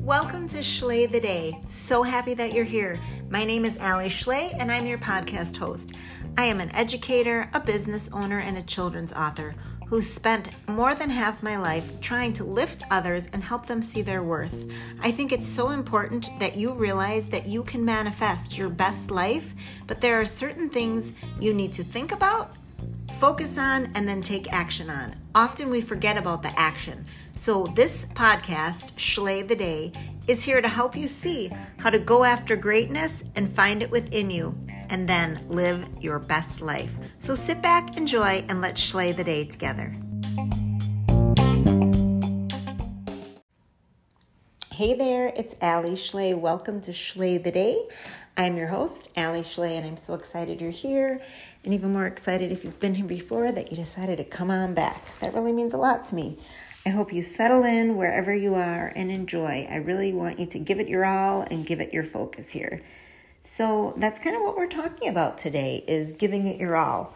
Welcome to Schley the Day. So happy that you're here. My name is Alli Schley, and I'm your podcast host. I am an educator, a business owner, and a children's author who spent more than half my life trying to lift others and help them see their worth. I think it's so important that you realize that you can manifest your best life, but there are certain things you need to think about, focus on, and then take action on. Often we forget about the action. So, this podcast, Schley the Day, is here to help you see how to go after greatness and find it within you and then live your best life. So sit back, enjoy, and let's Schley the day together. Hey there, it's Alli Schley. Welcome to Schley the Day. I'm your host, Alli Schley, and I'm so excited you're here, and even more excited if you've been here before that you decided to come on back. That really means a lot to me. I hope you settle in wherever you are and enjoy. I really want you to give it your all and give it your focus here. So that's kind of what we're talking about today is giving it your all.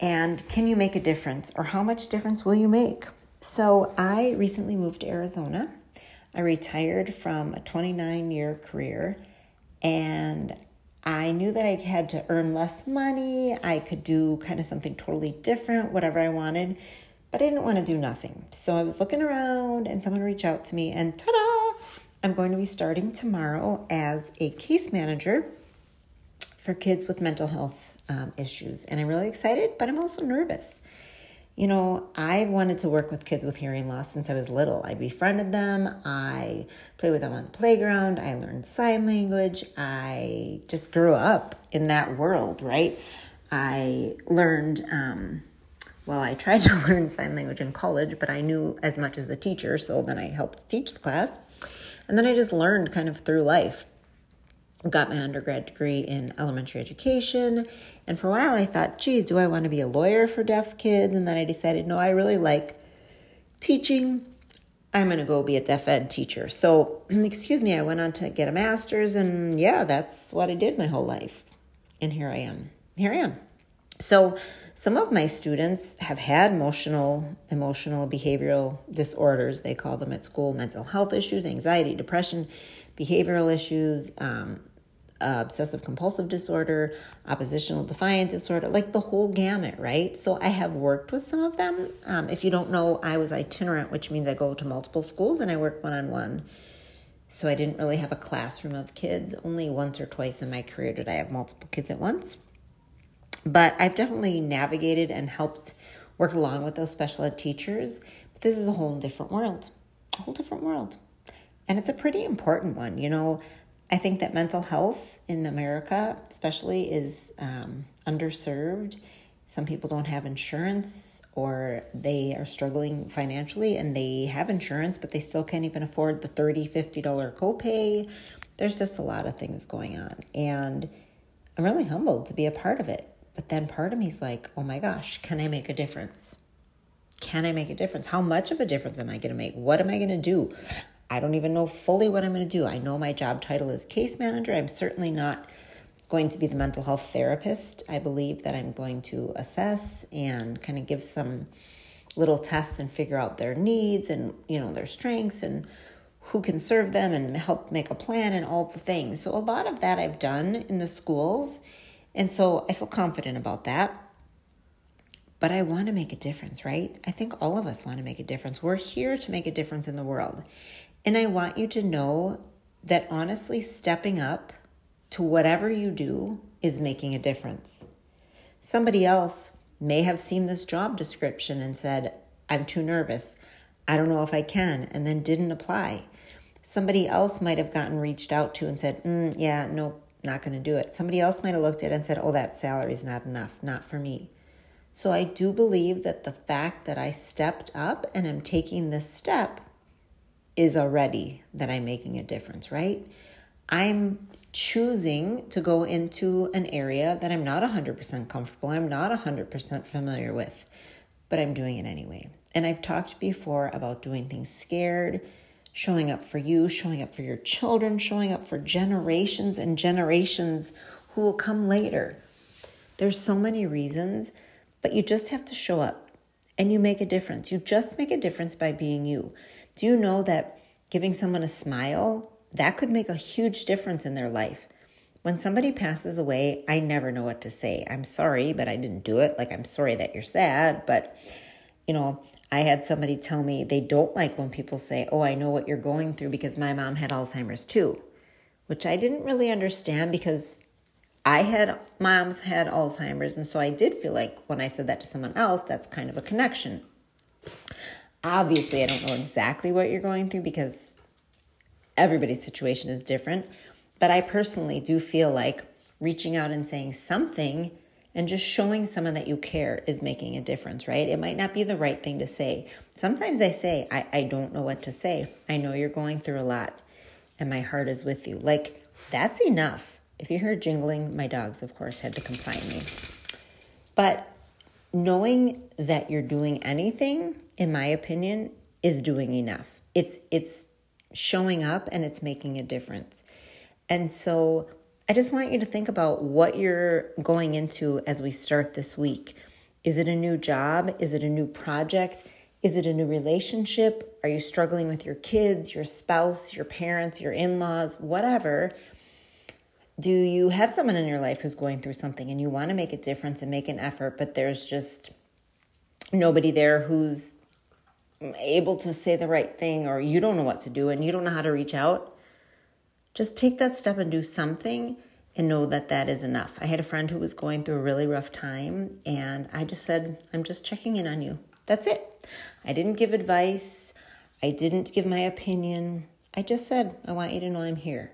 And can you make a difference or how much difference will you make? So I recently moved to Arizona. I retired from a 29 year career and I knew that I had to earn less money. I could do kind of something totally different, whatever I wanted, but I didn't want to do nothing. So I was looking around and someone reached out to me and ta da! I'm going to be starting tomorrow as a case manager for kids with mental health um, issues. And I'm really excited, but I'm also nervous. You know, I wanted to work with kids with hearing loss since I was little. I befriended them, I played with them on the playground, I learned sign language, I just grew up in that world, right? I learned, um, well, I tried to learn sign language in college, but I knew as much as the teacher, so then I helped teach the class. And then I just learned kind of through life. Got my undergrad degree in elementary education. And for a while I thought, geez, do I want to be a lawyer for deaf kids? And then I decided, no, I really like teaching. I'm going to go be a deaf ed teacher. So, excuse me, I went on to get a master's, and yeah, that's what I did my whole life. And here I am. Here I am. So, some of my students have had emotional emotional behavioral disorders they call them at school mental health issues anxiety depression behavioral issues um, uh, obsessive compulsive disorder oppositional defiant disorder like the whole gamut right so i have worked with some of them um, if you don't know i was itinerant which means i go to multiple schools and i work one-on-one so i didn't really have a classroom of kids only once or twice in my career did i have multiple kids at once but I've definitely navigated and helped work along with those special ed teachers. But this is a whole different world, a whole different world. And it's a pretty important one. You know, I think that mental health in America, especially, is um, underserved. Some people don't have insurance or they are struggling financially and they have insurance, but they still can't even afford the $30, $50 copay. There's just a lot of things going on. And I'm really humbled to be a part of it. But then part of me is like, oh my gosh, can I make a difference? Can I make a difference? How much of a difference am I going to make? What am I going to do? I don't even know fully what I'm going to do. I know my job title is case manager. I'm certainly not going to be the mental health therapist. I believe that I'm going to assess and kind of give some little tests and figure out their needs and, you know, their strengths and who can serve them and help make a plan and all the things. So a lot of that I've done in the schools and so I feel confident about that. But I want to make a difference, right? I think all of us want to make a difference. We're here to make a difference in the world. And I want you to know that honestly, stepping up to whatever you do is making a difference. Somebody else may have seen this job description and said, I'm too nervous. I don't know if I can, and then didn't apply. Somebody else might have gotten reached out to and said, mm, Yeah, nope, not going to do it. Somebody else might have looked at it and said, oh, that salary is not enough, not for me. So I do believe that the fact that I stepped up and am taking this step is already that I'm making a difference, right? I'm choosing to go into an area that I'm not 100% comfortable, I'm not 100% familiar with, but I'm doing it anyway. And I've talked before about doing things scared showing up for you, showing up for your children, showing up for generations and generations who will come later. There's so many reasons, but you just have to show up. And you make a difference. You just make a difference by being you. Do you know that giving someone a smile, that could make a huge difference in their life? When somebody passes away, I never know what to say. I'm sorry, but I didn't do it. Like, I'm sorry that you're sad, but you know, I had somebody tell me they don't like when people say, Oh, I know what you're going through because my mom had Alzheimer's too, which I didn't really understand because I had moms had Alzheimer's. And so I did feel like when I said that to someone else, that's kind of a connection. Obviously, I don't know exactly what you're going through because everybody's situation is different. But I personally do feel like reaching out and saying something and just showing someone that you care is making a difference, right? It might not be the right thing to say. Sometimes I say, I, I don't know what to say. I know you're going through a lot and my heart is with you. Like, that's enough. If you heard jingling, my dogs, of course, had to come find me. But knowing that you're doing anything, in my opinion, is doing enough. It's it's showing up and it's making a difference. And so I just want you to think about what you're going into as we start this week. Is it a new job? Is it a new project? Is it a new relationship? Are you struggling with your kids, your spouse, your parents, your in laws, whatever? Do you have someone in your life who's going through something and you want to make a difference and make an effort, but there's just nobody there who's able to say the right thing, or you don't know what to do and you don't know how to reach out? Just take that step and do something and know that that is enough. I had a friend who was going through a really rough time, and I just said, I'm just checking in on you. That's it. I didn't give advice, I didn't give my opinion. I just said, I want you to know I'm here.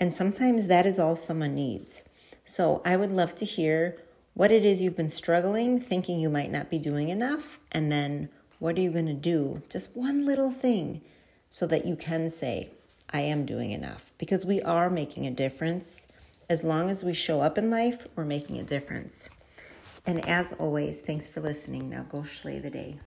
And sometimes that is all someone needs. So I would love to hear what it is you've been struggling, thinking you might not be doing enough, and then what are you going to do? Just one little thing so that you can say, I am doing enough because we are making a difference. As long as we show up in life, we're making a difference. And as always, thanks for listening. Now go Schley the day.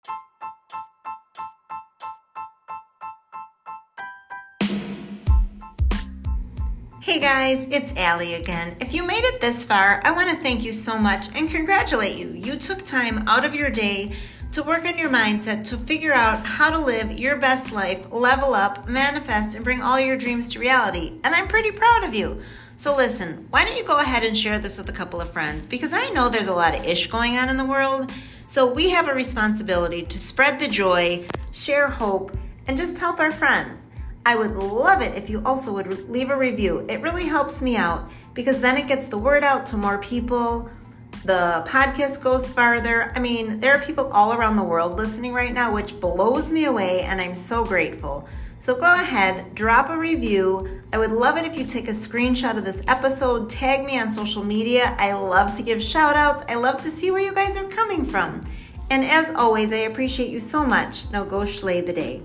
Hey guys, it's Alli again. If you made it this far, I want to thank you so much and congratulate you. You took time out of your day to work on your mindset to figure out how to live your best life, level up, manifest, and bring all your dreams to reality. And I'm pretty proud of you. So, listen, why don't you go ahead and share this with a couple of friends? Because I know there's a lot of ish going on in the world. So, we have a responsibility to spread the joy, share hope, and just help our friends. I would love it if you also would leave a review. It really helps me out because then it gets the word out to more people the podcast goes farther. I mean, there are people all around the world listening right now, which blows me away, and I'm so grateful. So go ahead, drop a review. I would love it if you take a screenshot of this episode, tag me on social media. I love to give shout outs. I love to see where you guys are coming from. And as always, I appreciate you so much. Now go Schley the day.